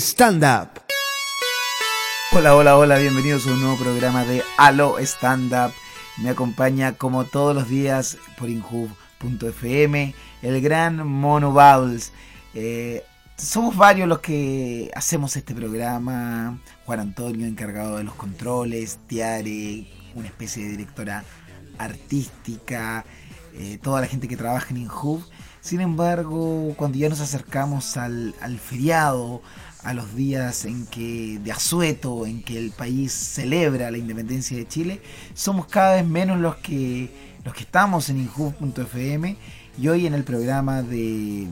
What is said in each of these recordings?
Stand Up. Hola, hola, hola, bienvenidos a un nuevo programa de Aló Stand Up. Me acompaña como todos los días por Inhub.fm el gran Mono Bowles. Eh, somos varios los que hacemos este programa. Juan Antonio, encargado de los controles, Tiare, una especie de directora artística, eh, toda la gente que trabaja en Inhub. Sin embargo, cuando ya nos acercamos al, al feriado, a los días en que de asueto, en que el país celebra la independencia de Chile, somos cada vez menos los que los que estamos en Inhub.fm y hoy en el programa de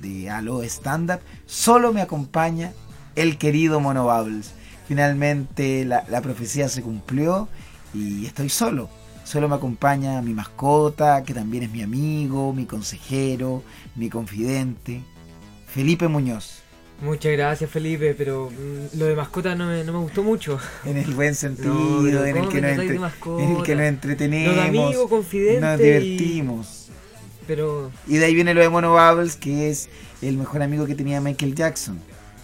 de Aló Stand solo me acompaña el querido Mono Bubbles. Finalmente la, la profecía se cumplió y estoy solo. Solo me acompaña mi mascota, que también es mi amigo, mi consejero, mi confidente, Felipe Muñoz. Muchas gracias Felipe, pero mm, lo de mascota no me, no me gustó mucho. En el buen sentido, No, en, el ¿cómo que nos entre- en el que nos entretenemos, de amigo, confidente nos y- divertimos. Pero, Y de ahí viene lo de Mono Bubbles, que es el mejor amigo que tenía Michael Jackson.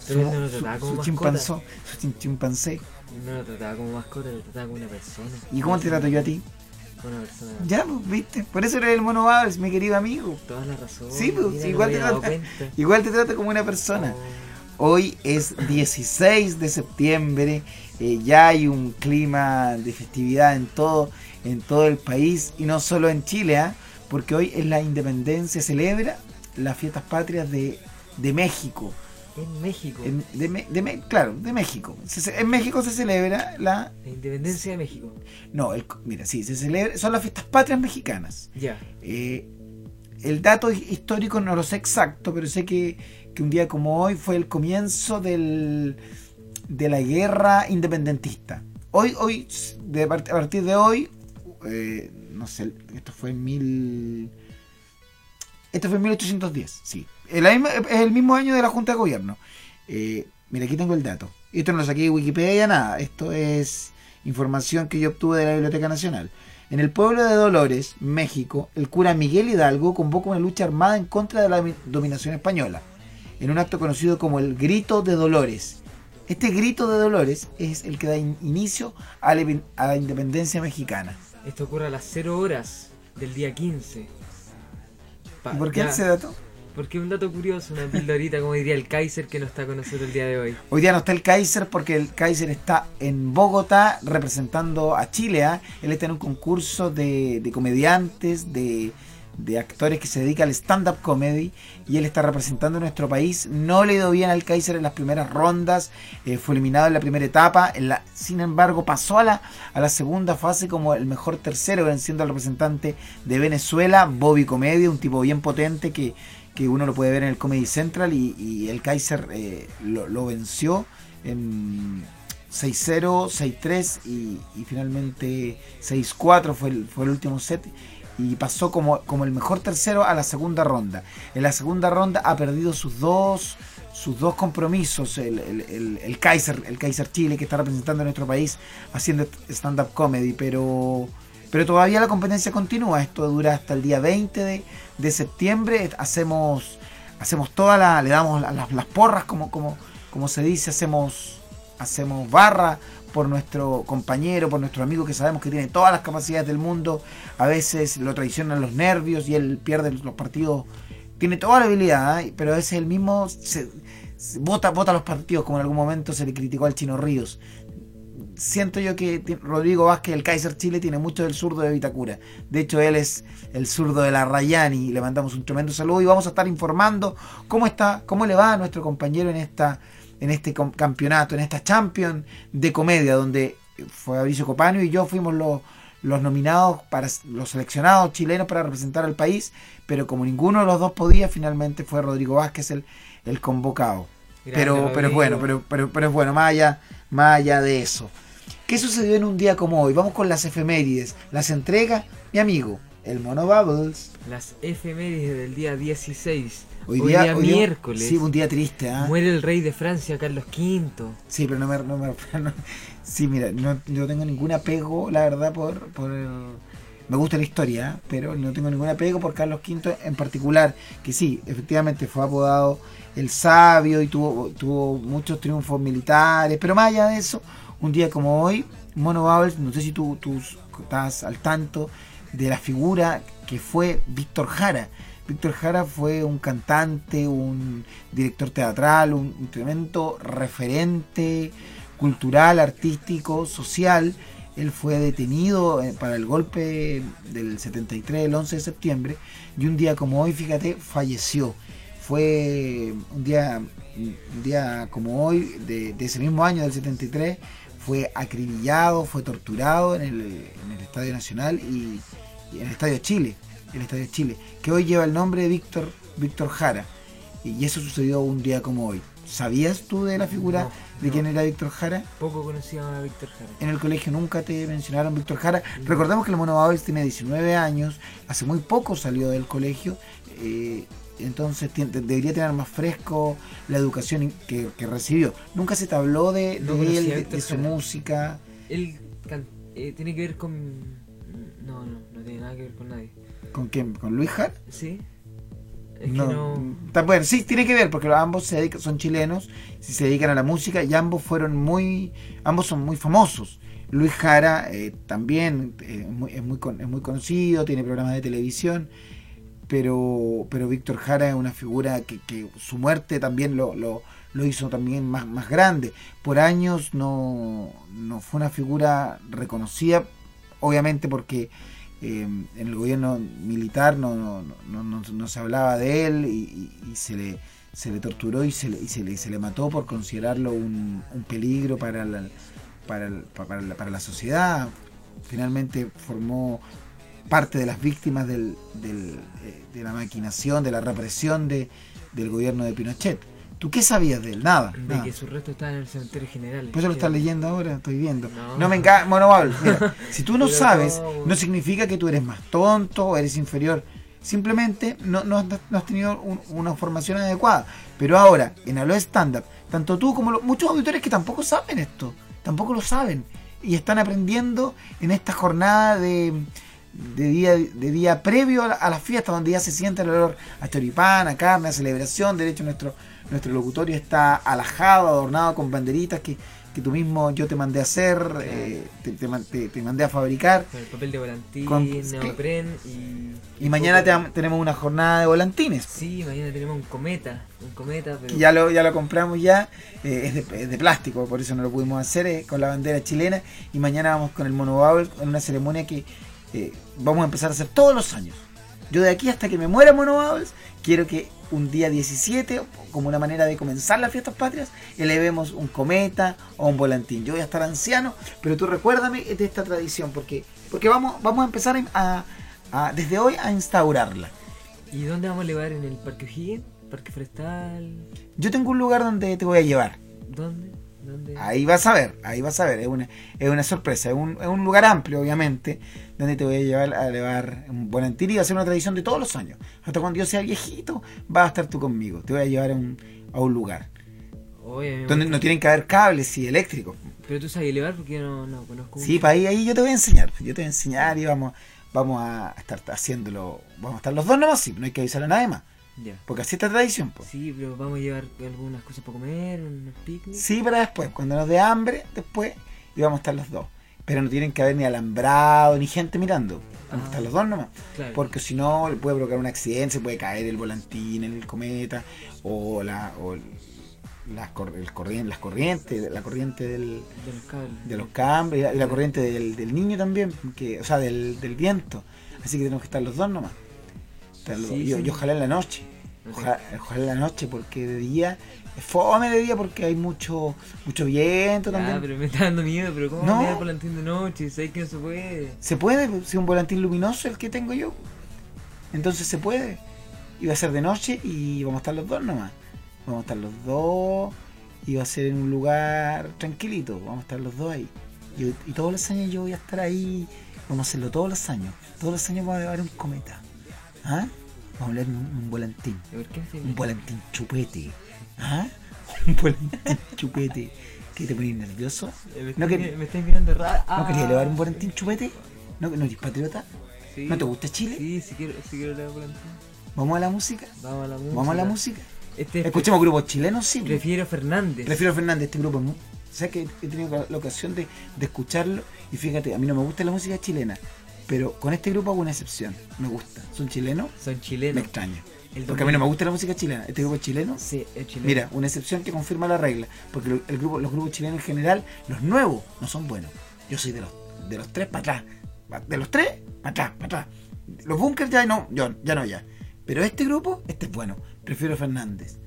Pero Su, no lo su- trataba como su mascota. chimpanzó, su chim- chimpancé. no lo trataba como mascota, lo trataba como una persona. ¿Y cómo te trato yo a ti? Una persona. Ya, pues, viste. Por eso eres el Mono Bubbles, mi querido amigo. Toda la razón. Sí, pues, mira, igual no te trata-. Igual te como una persona. Oh, Hoy es 16 de septiembre, eh, ya hay un clima de festividad en todo, en todo el país y no solo en Chile, ¿ah? porque hoy es la independencia, celebra las fiestas patrias de, de México. en México. En- de, Me- de claro, de México. Se en México se celebra la... La independencia de México. No, el- mira, sí, se celebra, son las fiestas patrias mexicanas. Ya. Eh, el dato hi- histórico no lo sé exacto, pero sé que, un día como hoy fue el comienzo del, de la guerra independentista. Hoy, hoy de, a partir de hoy, eh, no sé, esto fue en mil... Esto fue en 1810, sí. Es el mismo año de la Junta de Gobierno. Eh, mira, aquí tengo el dato. Esto no lo saqué de Wikipedia, nada. Esto es información que yo obtuve de la Biblioteca Nacional. En el pueblo de Dolores, México, el cura Miguel Hidalgo convoca una lucha armada en contra de la domi- dominación española, en un acto conocido como el Grito de Dolores. Este Grito de Dolores es el que da in- inicio a la, in- a la independencia mexicana. Esto ocurre a las 0 horas del día 15. Pa- ¿Y por qué ya, ese dato? Porque un dato curioso, una pildorita, como diría el Kaiser, que no está con nosotros el día de hoy. Hoy día no está el Kaiser porque el Kaiser está en Bogotá representando a Chile. ¿ah? Él está en un concurso de, de comediantes, de, de actores que se dedica al stand-up comedy y él está representando nuestro país. No le ido bien al Kaiser en las primeras rondas, eh, fue eliminado en la primera etapa, sin embargo pasó a la, a la segunda fase como el mejor tercero, venciendo al representante de Venezuela, Bobby Comedia, un tipo bien potente que, que uno lo puede ver en el Comedy Central y, el Kaiser eh, lo, venció en 6-0, 6-3 y, finalmente 6-4 fue fue el último set y pasó como, como el mejor tercero a la segunda ronda. En la segunda ronda ha perdido sus dos sus dos compromisos, el, el, el- Kaiser, el Kaiser Chile que está representando a nuestro país haciendo stand-up comedy, pero pero todavía la competencia continúa, esto dura hasta el día 20 de, de septiembre, hacemos hacemos toda la, le damos la- las, las porras como, como, como se dice, hacemos hacemos barra por nuestro compañero, por nuestro amigo que sabemos que tiene todas las capacidades del mundo, a veces lo traicionan los nervios y él pierde los partidos, tiene toda la habilidad, ¿eh? pero a veces el mismo se, se- bota, bota los partidos, como en algún momento se le criticó al Chino Ríos. Siento yo que Rodrigo Vázquez, el Kaiser Chile, tiene mucho del zurdo de Vitacura. De hecho, él es el zurdo de la Rayani. Le mandamos un tremendo saludo y vamos a estar informando cómo está, cómo le va a nuestro compañero en esta, en este campeonato, en esta Champion de comedia, donde Fabricio Copano y yo fuimos los, los nominados para los seleccionados chilenos para representar al país, pero como ninguno de los dos podía, finalmente fue Rodrigo Vázquez el, el convocado. Grande, Pero, pero es bueno, pero, pero, pero es bueno, más allá, más allá de eso. ¿Qué sucedió en un día como hoy? Vamos con las efemérides. Las entrega mi amigo, el Mono Bubbles. Las efemérides del día 16. Hoy, Hoy día, día hoy día- miércoles. sí, un día triste, ¿ah? Muere el rey de Francia, Carlos V. Sí, pero no me, no me- no- sí, mira, no, no tengo ningún apego, la verdad, por, por, me gusta la historia, pero no tengo ningún apego por Carlos V en particular, que sí, efectivamente fue apodado el sabio y tuvo, tuvo muchos triunfos militares, pero más allá de eso, un día como hoy, Mono Bubbles, no sé si tú, tú estás al tanto de la figura que fue Víctor Jara. Víctor Jara fue un cantante, un director teatral, un, tremendo referente cultural, artístico, social. Él fue detenido eh, para el golpe del 73, el 11 de septiembre, y un día como hoy, fíjate, falleció. Fue un día, un día como hoy, de, ese mismo año del 73, fue acribillado, fue torturado en el, Estadio Nacional y, en el Estadio Chile, el Estadio Chile, que hoy lleva el nombre de Víctor, Víctor Jara. Y eso sucedió un día como hoy. ¿Sabías tú de la figura de quién era Víctor Jara? Poco conocía a Víctor Jara. En el colegio nunca te mencionaron Víctor Jara. Recordemos que el Mono Babels tiene 19 años, hace muy poco salió del colegio. Eh, entonces debería tener más fresco la educación que, recibió. Nunca se te habló de, él, de, su música. Él eh, tiene que ver con... No, no, no tiene nada que ver con nadie. ¿Con quién? ¿Con Luis Hart? Sí. no, Bueno, sí, tiene que ver, porque ambos se dedican, son chilenos, si se dedican a la música, y ambos fueron muy, ambos son muy famosos. Luis Jara eh, también eh, es, muy, es, muy, es muy conocido, tiene programas de televisión, pero, pero Víctor Jara es una figura que, su muerte también lo, lo, hizo también más, más grande. Por años no, no fue una figura reconocida, obviamente porque eh, en el gobierno militar no, no, no, no se hablaba de él y, se, le, se le torturó y se le, y se le, se le mató por considerarlo un, un peligro para la, para, para, la, para la sociedad. Finalmente formó parte de las víctimas del, eh, de la maquinación, de la represión de, del gobierno de Pinochet. ¿Tú qué sabías de él? Nada. De que su resto está en el cementerio general. Pues lo estás leyendo ahora, estoy viendo. No, me encanta. Bueno, mira, si tú no sabes, no significa que tú eres más tonto o eres inferior. Simplemente no, no, has tenido una formación adecuada. Pero ahora, en Alo Stand Up, tanto tú como muchos auditores que tampoco saben esto, tampoco lo saben. Y están aprendiendo en esta jornada de, de día, de día previo a la, fiesta, donde ya se siente el olor a choripán, a carne, a celebración. De hecho, nuestro, nuestro locutorio está alajado, adornado con banderitas que, que tú mismo yo te mandé a hacer, eh, te, te, mandé a fabricar. Con el papel de volantín, con, y... Y, mañana tenemos una jornada de volantines. Sí, mañana tenemos un cometa, un cometa, pero... Ya lo, ya lo compramos ya, eh, es, de, es, de, plástico, por eso no lo pudimos hacer, eh, con la bandera chilena. Y mañana vamos con el Mono en una ceremonia que eh, vamos a empezar a hacer todos los años. Yo de aquí hasta que me muera Mono Bubbles, quiero que un día 17, como una manera de comenzar las fiestas patrias, elevemos un cometa o un volantín. Yo voy a estar anciano, pero tú recuérdame de esta tradición, porque, porque vamos, vamos a empezar a, desde hoy a instaurarla. ¿Y dónde vamos a elevar? ¿En el Parque O'Higgins? ¿Parque Forestal? Yo tengo un lugar donde te voy a llevar. ¿Dónde? Ahí vas a ver, ahí vas a ver, es una, es una sorpresa, es un, es un lugar amplio, obviamente, donde te voy a llevar a elevar un volantín y va a ser una tradición de todos los años. Hasta cuando yo sea viejito, vas a estar tú conmigo, te voy a llevar a un, a un lugar. donde no tienen que haber cables y eléctricos. Pero tú sabes elevar porque yo no, no conozco. Sí, para ahí, ahí yo te voy a enseñar, yo te voy a enseñar y vamos, vamos a estar haciéndolo, vamos a estar los dos nomás, sí, no hay que avisar a nadie más. Porque así está tradición. Pues. Sí, pero vamos a llevar algunas cosas para comer, unos picnic. Sí, para después, cuando nos dé hambre, después, y vamos a estar los dos. Pero no tienen que haber ni alambrado, ni gente mirando. Vamos a estar los dos nomás. Porque si no, le puede provocar un accidente, se puede caer el volantín, el cometa, o la, o las, el corriente, las corrientes, la corriente del, de los cables, de los cables y la, corriente del, del, niño también, que, o sea, del, del viento. Así que tenemos que estar los dos nomás. y, ojalá en la noche. Ojalá, en la noche, porque de día es fome de día porque hay mucho mucho viento también. Ah, pero me está dando miedo, pero ¿cómo no. volantín de noche? ¿Sabes que no se puede? Se puede, si un volantín luminoso el que tengo yo. Entonces se puede. Y va a ser de noche y vamos a estar los dos nomás. Vamos a estar los dos y va a ser en un lugar tranquilito. Vamos a estar los dos ahí. Y, y todos los años yo voy a estar ahí. Vamos a hacerlo todos los años. Todos los años vamos a llevar un cometa. ¿Ah? Vamos a hablar un, un volantín. Un volantín chupete. ¿Ah? Un volantín chupete. ¿Qué te pones nervioso? Eh, me, ¿No que, me estás mirando raro. ¿No quería elevar un volantín chupete? ¿No, no eres patriota? Sí. ¿No te gusta Chile? Sí, sí quiero, sí quiero la polenta. ¿Vamos a la música? Vamos a la música. ¿Vamos a la música? Este es Escuchemos grupos chilenos, sí. Prefiero Fernández. Prefiero Fernández, este grupo. es mu- ¿Sabes que he tenido la ocasión de, de escucharlo? Y fíjate, a mí no me gusta la música chilena, pero con este grupo hago una excepción. Me gusta. ¿Son chilenos? Son Me chilenos. El Porque a mí no me gusta la música chilena. Este grupo es chileno. Sí, es chileno. Mira, una excepción que confirma la regla. Porque el grupo, los grupos chilenos en general, los nuevos, no son buenos. Yo soy de los, de los tres para atrás. De los tres, para atrás, para atrás. Los bunkers ya no, yo, ya no, ya. Pero este grupo, este es bueno. Prefiero Fernández.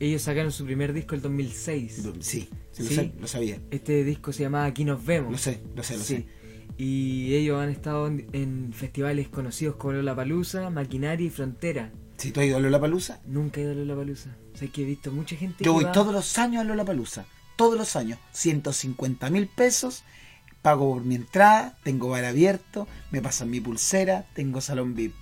Ellos sacaron su primer disco el 2006. Sí, sí, lo, Sí. sé, lo sabía. Este disco se llama Aquí nos vemos. Lo sé, lo sé, lo Sí. sé. Y ellos han estado en, en festivales conocidos como Lollapalooza, Maquinaria y Frontera. Si tú has ido a Lollapalooza, Nunca he ido a Lollapalooza. O sea, que he visto mucha gente yo voy va- todos los años a Lollapalooza. Todos los años. 150 mil pesos. Pago por mi entrada, tengo bar abierto, me pasan mi pulsera, tengo salón VIP.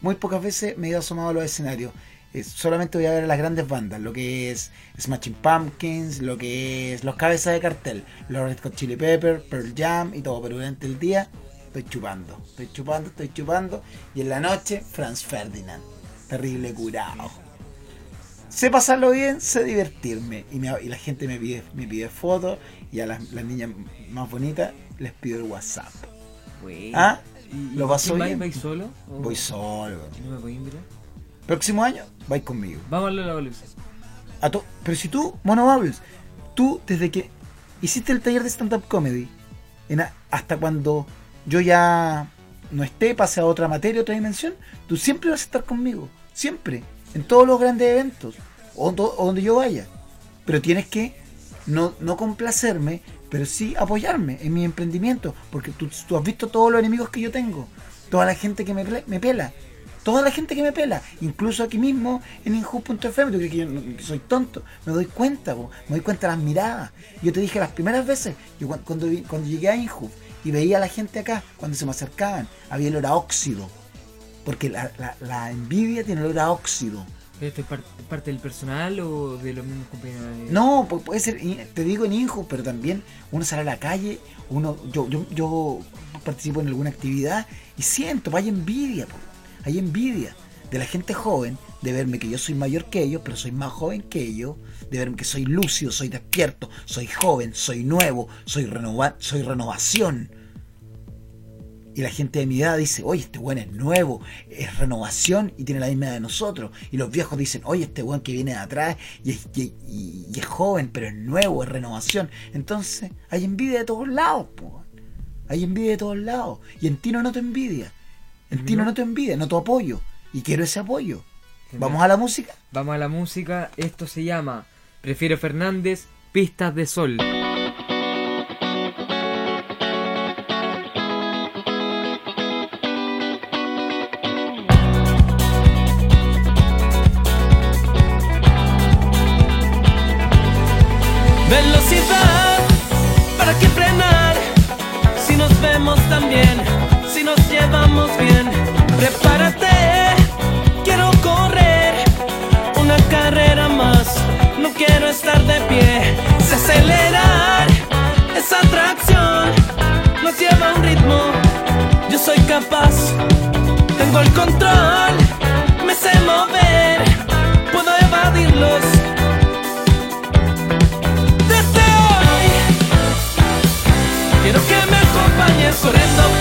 Muy pocas veces me he ido asomado a los escenarios. Eh, solamente voy a ver a las grandes bandas, lo que es Smashing Pumpkins, lo que es los cabezas de cartel, los Red Hot Chili Pepper, Pearl Jam y todo, pero durante el día estoy chupando, estoy chupando, estoy chupando y en la noche Franz Ferdinand, terrible curado. Sé pasarlo bien, sé divertirme y, me- y la gente me pide, me pide fotos y a las, las niñas más bonitas les pido el WhatsApp. Bueno. ¿Ah? ¿Y- y ¿Lo pasó bien? ¿Vais solo? ¿O Voy solo. ¿No me podéis invitar? Próximo año, vais conmigo. Vamos a Lollapalooza. A to- Pero si tú, Mono Bubbles, tú desde que hiciste el taller de stand-up comedy, en a- hasta cuando yo ya no esté, pase a otra materia, otra dimensión, tú siempre vas a estar conmigo. Siempre. En todos los grandes eventos. O, do- o donde yo vaya. Pero tienes que no, complacerme, pero sí apoyarme en mi emprendimiento. Porque tú, has visto todos los enemigos que yo tengo. Toda la gente que me, pela. Toda la gente que me pela. Incluso aquí mismo en Inhub.fm. ¿Tú crees que yo no- soy tonto? Me doy cuenta, me doy cuenta de las miradas. Yo te dije las primeras veces, yo cu- cuando, cuando llegué a Inhub y veía a la gente acá, cuando se me acercaban, había olor a óxido. Porque la, la- la envidia tiene olor a óxido. ¿Pero esto es par- parte del personal o de los mismos compañeros? de- No, pu- puede ser, te digo en Inju, pero también uno sale a la calle, uno, yo, yo, yo participo en alguna actividad y siento, hay envidia, hay envidia de la gente joven, de verme que yo soy mayor que ellos, pero soy más joven que ellos, de verme que soy lúcido, soy despierto, soy joven, soy nuevo, soy, renova soy renovación. Y la gente de mi edad dice, oye, este weón es nuevo, es renovación y tiene la misma edad de nosotros. Y los viejos dicen, oye, este weón que viene de atrás y es, y- y- y es joven, pero es nuevo, es renovación. Entonces, hay envidia de todos lados, po. Hay envidia de todos lados. Y en ti no noto envidia. En ti no No. noto envidia, noto apoyo. Y quiero ese apoyo. Genial. ¿Vamos a la música? Vamos a la música. Esto se llama Prefiero Fernández, Pistas de Sol. Tengo el control, me sé mover, puedo evadirlos. Desde hoy Quiero que me acompañes corriendo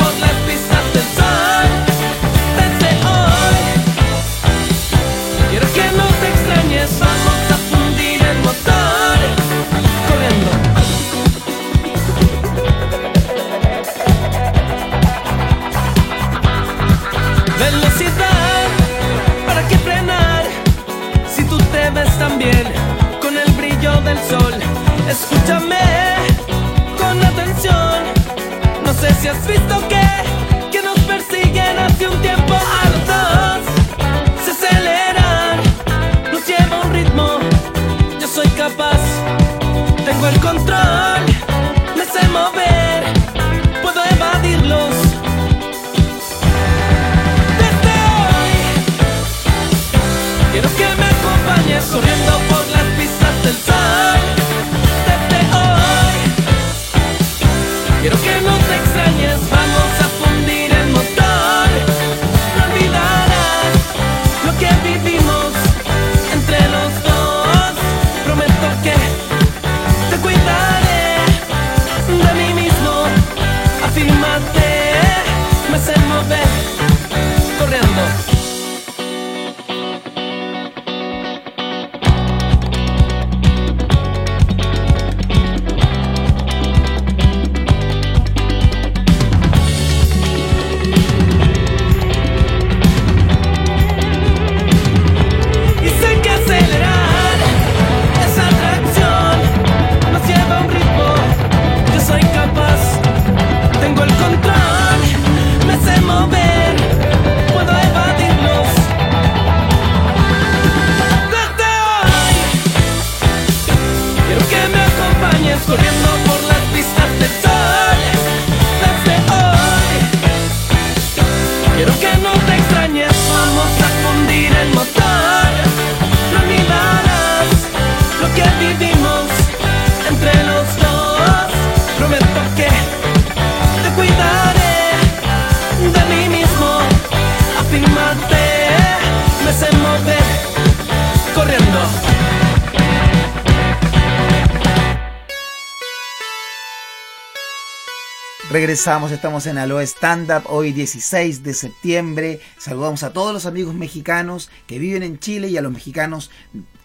Regresamos, estamos en Aloe Stand Up, hoy 16 de septiembre. Saludamos a todos los amigos mexicanos que viven en Chile y a los mexicanos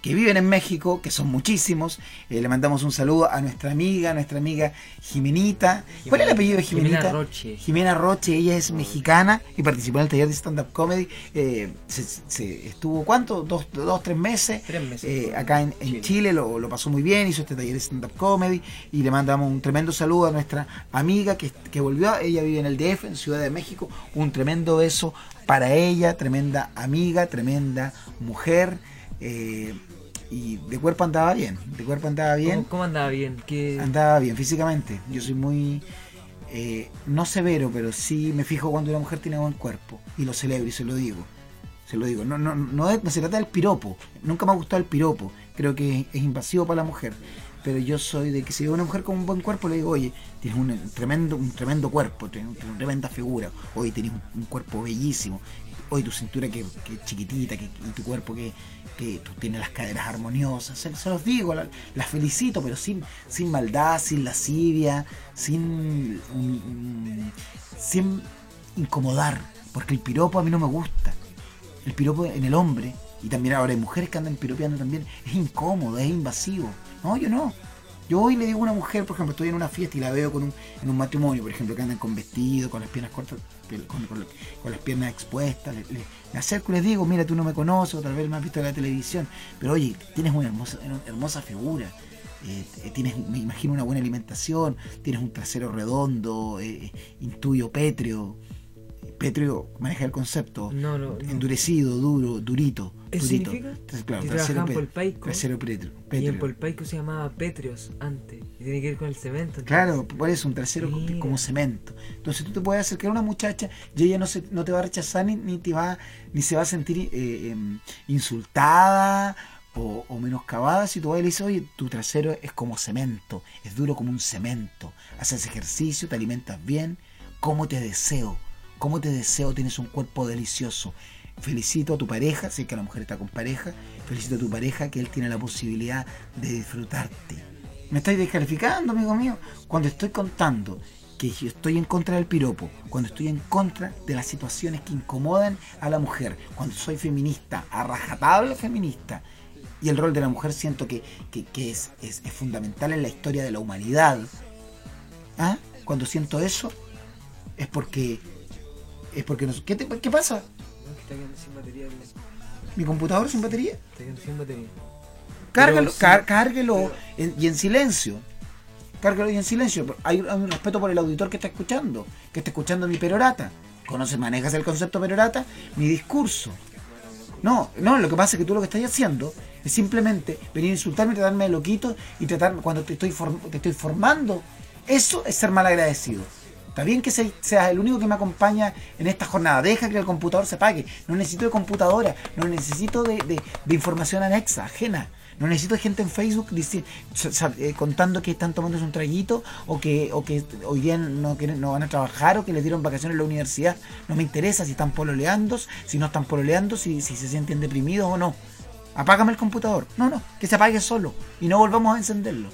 que viven en México, que son muchísimos. Eh, le mandamos un saludo a nuestra amiga, nuestra amiga Jimenita. ¿Cuál es el apellido de Jimenita? Jimena Roche. Jimena Roche, ella es mexicana y participó en el taller de stand-up comedy. Eh, se, se estuvo, ¿cuánto? Dos, dos tres meses. Tres meses. eh, acá en, en Chile. Chile, lo, lo pasó muy bien, hizo este taller de stand-up comedy y le mandamos un tremendo saludo a nuestra amiga que, que volvió. Ella vive en el DF, en Ciudad de México. Un tremendo beso para ella, tremenda amiga, tremenda mujer. eh, y de cuerpo andaba bien, de cuerpo andaba bien. ¿Cómo, cómo andaba bien? ¿Qué... Andaba bien físicamente. Yo soy muy. eh, no severo, pero sí me fijo cuando una mujer tiene buen cuerpo. Y lo celebro y se lo digo. Se lo digo. No, no, no, es- no se trata del piropo. Nunca me ha gustado el piropo. Creo que es, es invasivo para la mujer. Pero yo soy de que si veo una mujer con un buen cuerpo, le digo, oye, tienes un tremendo, un tremendo cuerpo, tienes una tremenda figura. Oye, tienes un, un cuerpo bellísimo. Oye, tu cintura que, que chiquitita, que, y tu cuerpo que, que tú tienes las caderas armoniosas. Se, se los digo, la- las felicito, pero sin, sin maldad, sin lascivia, sin, sin incomodar. Porque el piropo a mí no me gusta. El piropo en el hombre, y también ahora hay mujeres que andan piropeando también, es incómodo, es invasivo. No, yo no. Yo hoy le digo a una mujer, por ejemplo, estoy en una fiesta y la veo con un, en un matrimonio, por ejemplo, que andan con vestido, con las piernas cortas, con, las piernas expuestas. Le, le- acerco y les digo, mira, tú no me conoces, o tal vez me has visto en la televisión, pero oye, tienes una hermosa, hermosa figura. eh, tienes, me imagino, una buena alimentación, tienes un trasero redondo, eh, intuyo pétreo. Pétreo maneja el concepto No, no, no. endurecido, duro, durito. ¿Eso durito. significa? Entonces, claro, trabajaban polpaico. trasero pétreo. Y en pétreo. Polpaico se llamaba Petrios antes. Y tiene que ver con el cemento. entonces. Claro, por eso un trasero Mira. como cemento. Entonces tú te puedes acercar a una muchacha y ella no, se, no te va a rechazar ni, ni te va ni se va a sentir eh, em, insultada o, o menoscabada si tú vas y le dices, oye, tu trasero es como cemento, es duro como un cemento. Haces ejercicio, te alimentas bien, ¿cómo te deseo? ¿Cómo te deseo? Tienes un cuerpo delicioso. Felicito a tu pareja, sé que la mujer está con pareja, felicito a tu pareja que él tiene la posibilidad de disfrutarte. Me estáis descalificando, amigo mío, cuando estoy contando que estoy en contra del piropo, cuando estoy en contra de las situaciones que incomodan a la mujer, cuando soy feminista, a rajatabla feminista, y el rol de la mujer siento que, que- que es, es- es fundamental en la historia de la humanidad. ¿Ah? Cuando siento eso, es porque. Es porque nos, ¿qué, te- ¿Qué pasa? No, que está quedando sin batería. el- Está ¿Mi computador sin batería? quedando sin batería. Cárgalo, sí. car- cárguelo en- y en silencio. Cárgalo y en silencio. Hay, hay un respeto por el auditor que está escuchando, que está escuchando mi perorata. ¿Conoces, manejas el concepto perorata? Mi discurso. No, no, lo que pasa es que tú lo que estás haciendo es simplemente venir a insultarme, tratarme de loquito y tratarme cuando te estoy, form- te estoy formando. Eso es ser mal agradecido. Está bien que se- seas el único que me acompaña en esta jornada. Deja que el computador se apague. No necesito de computadora. No necesito de, información anexa, ajena. No necesito gente en Facebook eh, contando que están tomándose un traguito o que, o que hoy día no, quieren- no van a trabajar o que les dieron vacaciones en la universidad. No me interesa si están pololeando, si no están pololeando, si, si se sienten deprimidos o no. Apágame el computador. No, no, que se apague solo y no volvamos a encenderlo.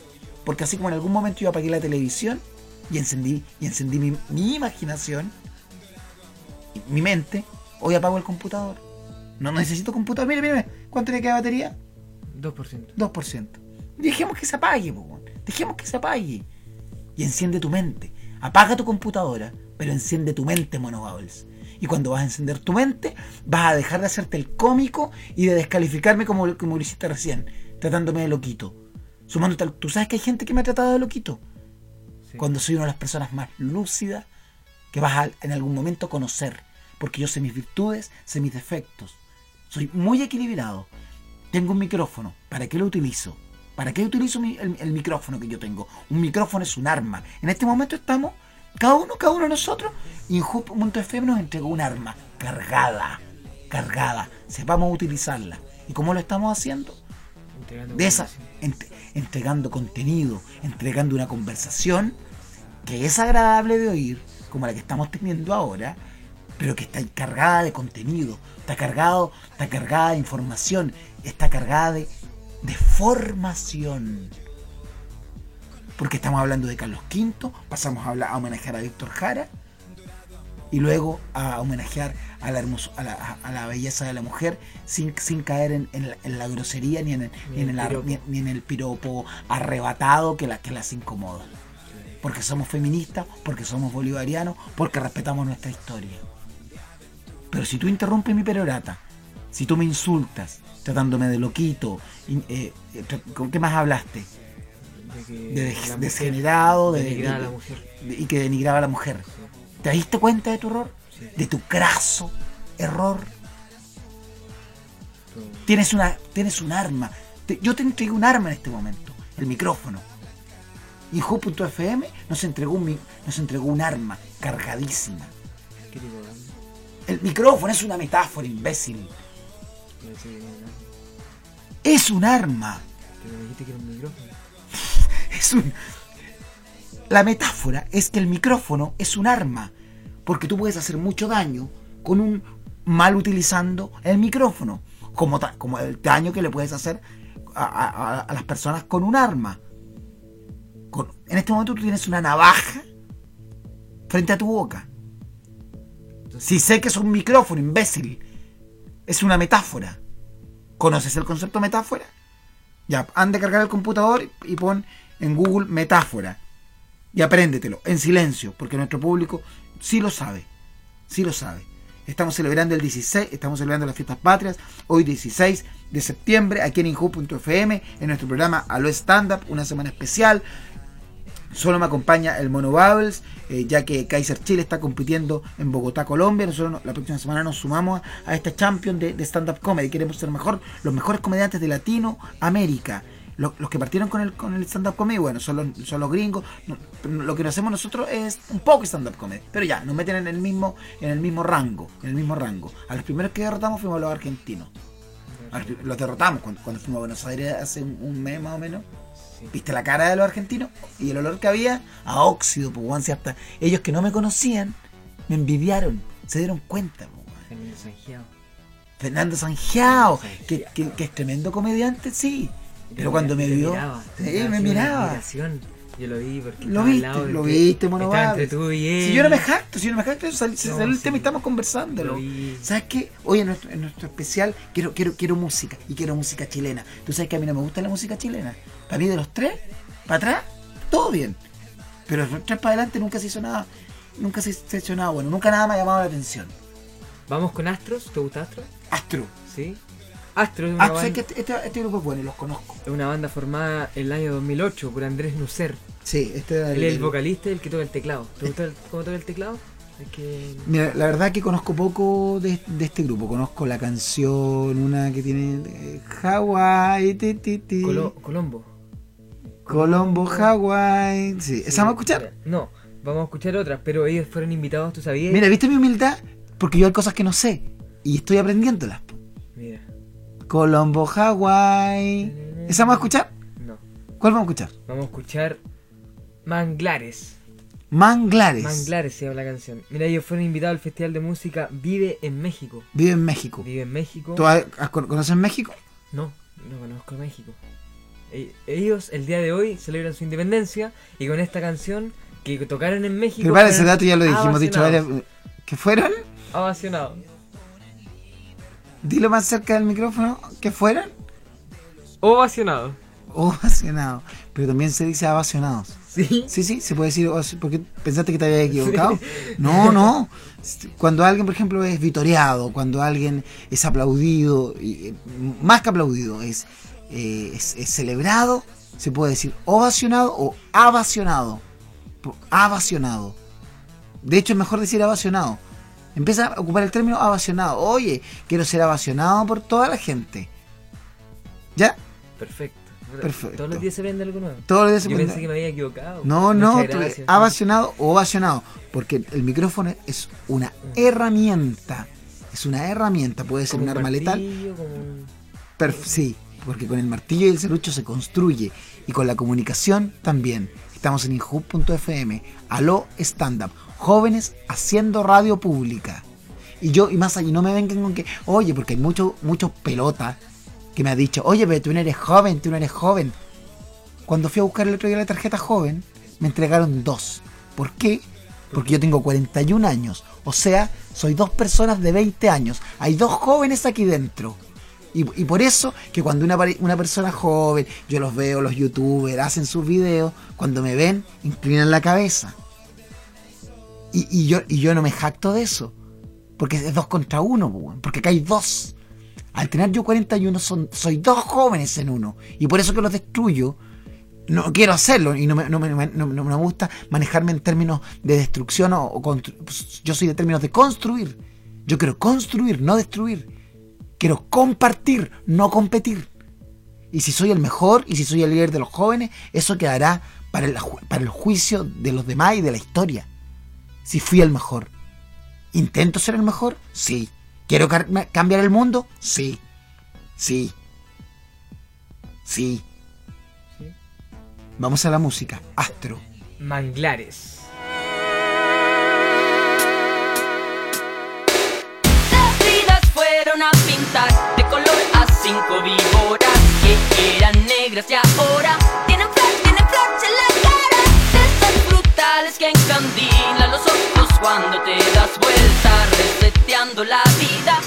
Porque así como en algún momento yo apagué la televisión y encendí, y encendí mi, mi imaginación, mi mente, hoy apago el computador. No necesito computador. Mire, mire. ¿cuánto le queda de batería? 2%. 2%. Dejemos que se apague, po, dejemos que se apague. Y enciende tu mente. Apaga tu computadora, pero enciende tu mente, Mono Bubbles. Y cuando vas a encender tu mente, vas a dejar de hacerte el cómico y de descalificarme como, como lo hiciste recién, tratándome de loquito. Sumándote al- ¿Tú sabes que hay gente que me ha tratado de loquito? Cuando soy una de las personas más lúcidas que vas a en algún momento conocer. Porque yo sé mis virtudes, sé mis defectos. Soy muy equilibrado. Tengo un micrófono. ¿Para qué lo utilizo? ¿Para qué utilizo el, micrófono que yo tengo? Un micrófono es un arma. En este momento estamos, cada uno, cada uno de nosotros, y en Hub.fm nos entregó un arma cargada, cargada. Sepamos utilizarla. ¿Y cómo lo estamos haciendo? Entregando de esa, ent- entregando contenido, entregando una conversación que es agradable de oír, como la que estamos teniendo ahora, pero que está cargada de contenido, está cargado, está cargada de información, está cargada de, de formación. Porque estamos hablando de Carlos V, pasamos a, hablar, a homenajear a Víctor Jara y luego a homenajear a la, hermoso- a la, a la belleza de la mujer sin, sin caer en, en la, en la grosería ni en el, Ni en el ar- ni- ni en el piropo arrebatado que, la, que las incomoda. Porque somos feministas, porque somos bolivarianos, porque respetamos nuestra historia. Pero si tú interrumpes mi perorata, si tú me insultas, tratándome de loquito, eh, eh, ¿con qué más hablaste? De que De de, denigraba de- a la mujer. y que denigraba a la mujer. ¿Te diste cuenta de tu error? Sí. De tu craso error. Tienes, una, tienes un arma. Te- yo te entregué un arma en este momento, el micrófono. Y Ju.fm nos entregó un, mi- nos entregó un arma cargadísima. ¿Qué tipo de arma? El micrófono es una metáfora, imbécil. Es un arma. Pero me dijiste que era un micrófono. Es un... La metáfora es que el micrófono es un arma. Porque tú puedes hacer mucho daño con un mal utilizando el micrófono. Como, como el daño que le puedes hacer a, a- las personas con un arma. En este momento tú tienes una navaja frente a tu boca. Si sé que es un micrófono, imbécil. Es una metáfora. ¿Conoces el concepto metáfora? Ya, anda a cargar el computador y pon en Google metáfora. Y apréndetelo, en silencio, porque nuestro público sí lo sabe. Sí lo sabe. Estamos celebrando el 16, estamos celebrando las fiestas patrias, hoy 16 de septiembre, aquí en Inju.fm, en nuestro programa Aló Stand Up, una semana especial. Solo me acompaña el Mono Bubbles, eh, ya que Kaiser Chile está compitiendo en Bogotá, Colombia. Nosotros no- la próxima semana nos sumamos a, a esta champion de, de stand-up comedy. Queremos ser mejor, los mejores comediantes de Latinoamérica. Lo- Los, que partieron con el, con el stand-up comedy, bueno, son los, son los gringos. No, lo que hacemos nosotros es un poco stand-up comedy. Pero ya, nos meten en el mismo, en el mismo rango. En el mismo rango. A los primeros que derrotamos fuimos los argentinos. Los, derrotamos cuando, cuando fuimos a Buenos Aires hace un, un mes más o menos. ¿Viste la cara de los argentinos? Y el olor que había a óxido, pues, hasta ellos que no me conocían me envidiaron, se dieron cuenta, pues. Fernando Sangiao. Fernando Sangiao. que, que- que es tremendo comediante, sí. Pero cuando me vio, miraba, sí, te me miraba. Yo lo vi porque Lo estaba al viste, lado lo viste, mono entre tú y él. Si yo no me jacto, si yo no me jacto, sal- se No, salió el sí. tema y estamos conversándolo. ¿Sabes qué? Hoy en nuestro, en nuestro especial quiero, quiero, quiero música y quiero música chilena. Tú sabes que a mí no me gusta la música chilena. Para mí de los tres, para atrás, todo bien. Pero de los tres para adelante nunca se hizo nada, nunca se, se hizo nada bueno, nunca nada me ha llamado la atención. Vamos con Astros. ¿Te gusta Astros? Astro. Sí. Astros es una, Ah, banda, que este, este, grupo es bueno, los conozco. es una banda formada en el año 2008 por Andrés Nucer. Sí, este era Él es el vocalista y el que toca el teclado. ¿Te gusta el- cómo toca el teclado? Es que... Mira, la verdad que conozco poco de, de este grupo. Conozco la canción, una que tiene eh, Hawaii, ti, ti, ti. Colo- Colombo. Colombo, Hawaii. Sí, ¿esa vamos a escuchar? No, vamos a escuchar otras, pero ellos fueron invitados, ¿tú sabías? Mira, ¿viste mi humildad? Porque yo hay cosas que no sé y estoy aprendiéndolas. Mira. Colombo, Hawaii. ¿Esa vamos a escuchar? No. ¿Cuál vamos a escuchar? Vamos a escuchar Manglares. Manglares. Manglares se llama la canción. Mira, ellos fueron invitados al Festival de Música Vive en México. Vive en México. Vive en México. ¿Tú has- has- conoces México? No, no conozco México. E- Ellos el día de hoy celebran su independencia y con esta canción que tocaron en México. Pero para ese dato ya lo dijimos, dicho varias. ¿Que fueron? Ovacionados. Dilo más cerca del micrófono. ¿Que fueron? Ovacionados. Ovacionados. Pero también se dice ovacionados. ¿Sí? Sí, sí, se puede decir, porque pensaste que te habías equivocado. No, no. Cuando alguien, por ejemplo, es vitoreado, cuando alguien es aplaudido, y, eh, más que aplaudido, es, eh, es, es celebrado, se puede decir ovacionado o avacionado. Po- Avacionado. De hecho, es mejor decir avacionado. Empieza a ocupar el término avacionado. Oye, quiero ser avacionado por toda la gente. ¿Ya? Perfecto. Perfecto. Todos los días se vende algo nuevo. Todos los días se Yo vende- pensé que me había equivocado. No, no, ovacionado o ovacionado, porque el micrófono es una herramienta. Es una herramienta, puede ser Como un arma letal. como un- Perf- sí, porque con el martillo y el serrucho se construye y con la comunicación también. Estamos en inhub.fm, aló stand up, jóvenes haciendo radio pública. Y yo, y más allá, no me vengan con que, oye, porque hay muchos muchos pelotas que me ha dicho, oye, pero tú no eres joven, tú no eres joven. Cuando fui a buscar el otro día la tarjeta joven, me entregaron dos. ¿Por qué? Porque yo tengo 41 años. O sea, soy dos personas de 20 años. Hay dos jóvenes aquí dentro. Y, y por eso que cuando una, una persona joven, yo los veo, los youtubers, hacen sus videos, cuando me ven, inclinan la cabeza. Y, y yo, y yo no me jacto de eso. Porque es dos contra uno, weón, porque acá hay dos. Al tener yo 41 son, soy dos jóvenes en uno. Y por eso que los destruyo. No quiero hacerlo y no me, no me- no- no me gusta manejarme en términos de destrucción o, o pues, yo soy de términos de construir. Yo quiero construir, no destruir. Quiero compartir, no competir. Y si soy el mejor y si soy el líder de los jóvenes, eso quedará para el, para el juicio de los demás y de la historia. Si fui el mejor. ¿Intento ser el mejor? Sí. ¿Quiero cambiar el mundo? Sí. Sí. Sí. Sí. Vamos a la música. Astro. Manglares. Las vidas fueron a pintar de color a cinco víboras que eran negras y ahora cuando te das vuelta, reseteando la vida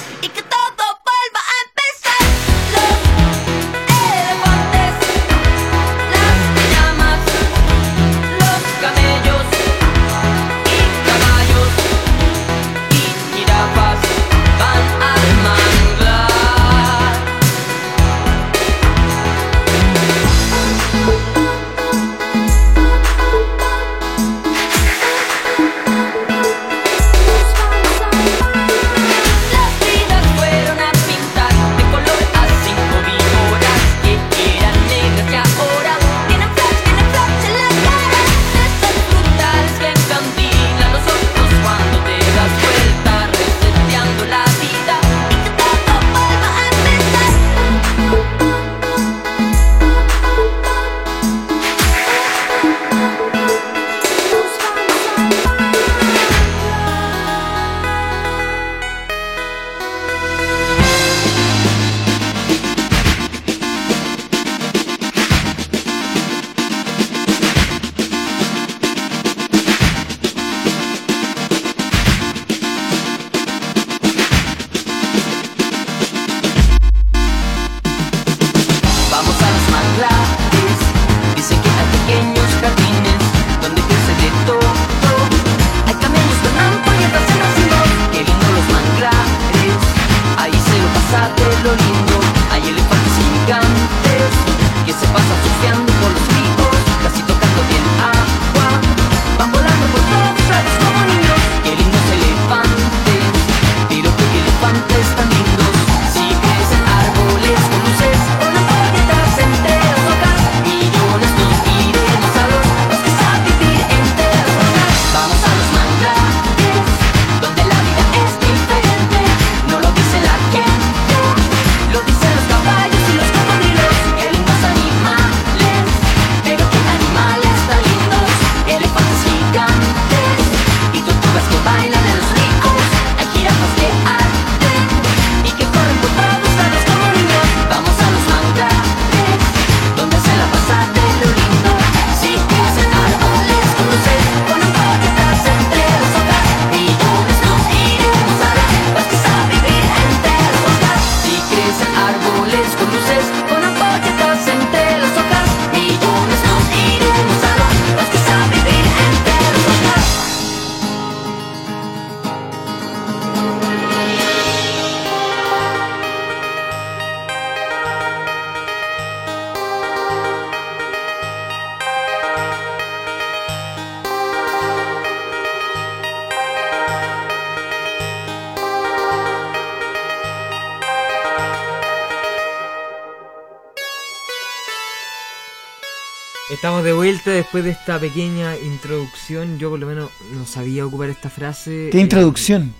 vuelta después de esta pequeña introducción. Yo por lo menos no sabía ocupar esta frase. ¿Qué eh, introducción?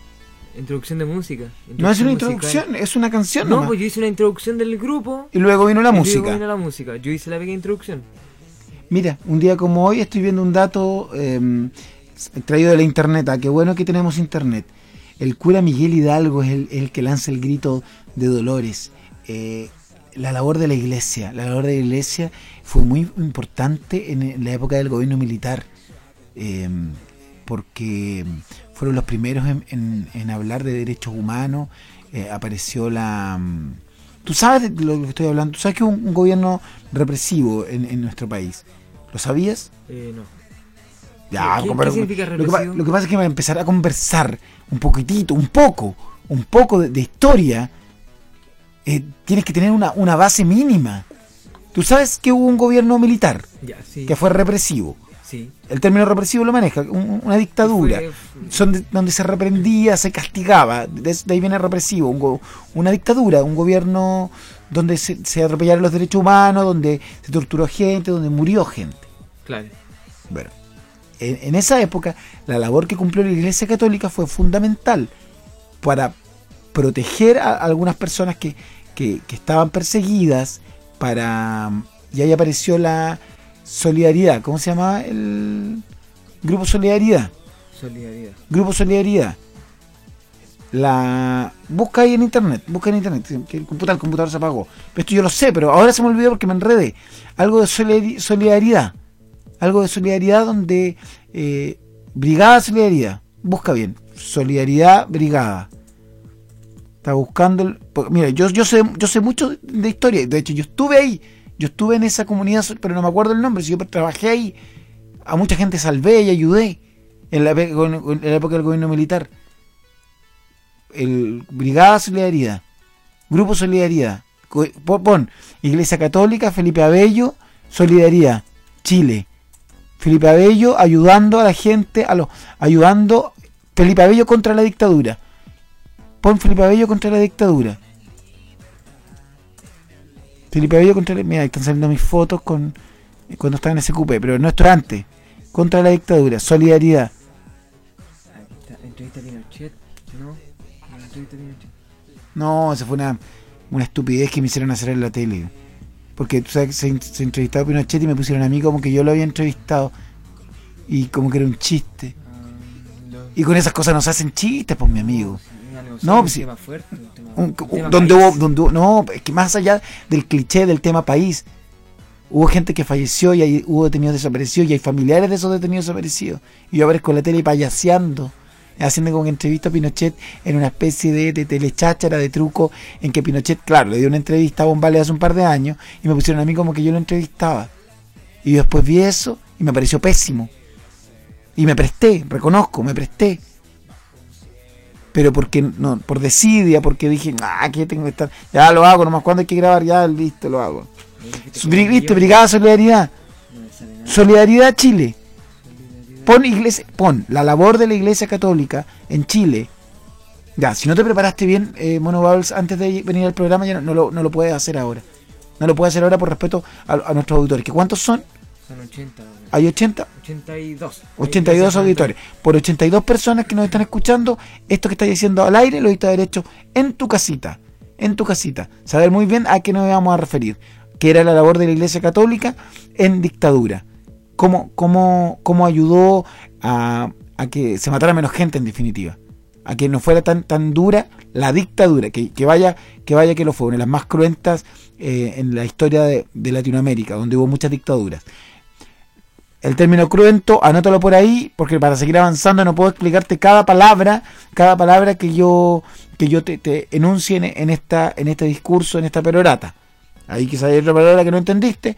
introducción de música. No es una musical. introducción, es una canción No, nomás. pues yo hice una introducción del grupo. Y luego vino la y luego música. vino la música. Yo hice la pequeña introducción. Mira, un día como hoy estoy viendo un dato eh, traído de la internet. Ah, qué bueno que tenemos internet. El cura Miguel Hidalgo es el, el que lanza el grito de Dolores. Eh, la labor de la iglesia, la labor de la iglesia fue muy importante en, la época del gobierno militar, eh, porque fueron los primeros en, en- en hablar de derechos humanos. eh, apareció la... mm, Tú sabes de lo que estoy hablando, tú sabes que hubo un, un gobierno represivo en, en nuestro país. ¿Lo sabías? Eh, no. Ya, ¿Qué- qué pero- significa que, lo que pasa es que va a empezar a conversar un poquitito, un poco, un poco de, de historia. eh, tienes que tener una, una base mínima. Tú sabes que hubo un gobierno militar Ya, sí. que fue represivo. Sí. El término represivo lo maneja, un- una dictadura. Fue- Son de- donde se reprendía, se castigaba. De, de ahí viene represivo. un go- una dictadura, un gobierno donde se, se atropellaron los derechos humanos, donde se torturó gente, donde murió gente. Claro. Bueno, en, en esa época la labor que cumplió la Iglesia Católica fue fundamental para proteger a algunas personas que, que- que estaban perseguidas, para y ahí apareció la solidaridad, ¿cómo se llama el grupo Solidaridad? Solidaridad. Grupo Solidaridad. La busca ahí en internet, busca en internet, que el computador, el computador se apagó. Esto yo lo sé, pero ahora se me olvidó porque me enredé. Algo de solidari- solidaridad. Algo de solidaridad donde eh, Brigada Solidaridad. Busca bien. Solidaridad Brigada. Está buscando el- mira, yo, yo sé yo sé mucho de historia, de hecho yo estuve ahí. Yo estuve en esa comunidad, pero no me acuerdo el nombre, yo trabajé ahí, a mucha gente salvé y ayudé en la, época del gobierno militar. El Brigada Solidaridad, Grupo Solidaridad, pon, Iglesia Católica, Felipe Abello, Solidaridad, Chile. Felipe Abello ayudando a la gente, a los, ayudando Felipe Abello contra la dictadura. Pon Felipe Abello contra la dictadura. Felipe Abello contra la, mira, ahí están saliendo mis fotos con cuando estaba en ese cupé, pero no esto antes. Contra la dictadura, solidaridad. No. esa fue una, una estupidez que me hicieron hacer en la tele. Porque tú sabes se, se entrevistaba a Pinochet y me pusieron a mí como que yo lo había entrevistado. Y como que era un chiste. Y con esas cosas nos hacen chistes, pues mi amigo. No, un sí. tema fuerte. Un tema, Un- un tema donde país. hubo, donde hubo- no, es que más allá del cliché del tema país, hubo gente que falleció y hay, hubo detenidos desaparecidos y hay familiares de esos detenidos desaparecidos. Y yo aparezco en la tele payaseando, haciendo como que entrevista a Pinochet en una especie de, de telecháchara, de truco, en que Pinochet, claro, le dio una entrevista a Bombale hace un par de años y me pusieron a mí como que yo lo entrevistaba. Y después vi eso y me pareció pésimo. Y me presté, reconozco, me presté pero porque no, por desidia, porque dije, ah, que tengo que estar, ya lo hago, nomás cuando hay que grabar, ya listo, lo hago. ¿Viste? Brigada Solidaridad, No. Solidaridad Chile. Solidaridad. Pon iglesia, pon la labor de la Iglesia Católica en Chile. Ya, si no te preparaste bien, eh, Mono Bubbles, antes de venir al programa, ya no, no lo, no lo puedes hacer ahora. No lo puedes hacer ahora por respeto a, a nuestros auditores. ¿Que ¿Cuántos son? Son 80. ¿Hay 80? 82. 82 Gracias, auditores. Por 82 personas que nos están escuchando, esto que estás diciendo al aire lo está derecho en tu casita. En tu casita. Saber muy bien a qué nos vamos a referir. Que era la labor de la Iglesia Católica en dictadura. Cómo, cómo, cómo ayudó a, a que se matara menos gente en definitiva. A que no fuera tan, tan dura la dictadura. Que, que vaya, que vaya que lo fue. Una de las más cruentas eh, en la historia de, de Latinoamérica, donde hubo muchas dictaduras. El término cruento, anótalo por ahí, porque para seguir avanzando no puedo explicarte cada palabra, cada palabra que yo, que yo te, te enuncie en, en esta, en este discurso, en esta perorata. Ahí quizá hay otra palabra que no entendiste,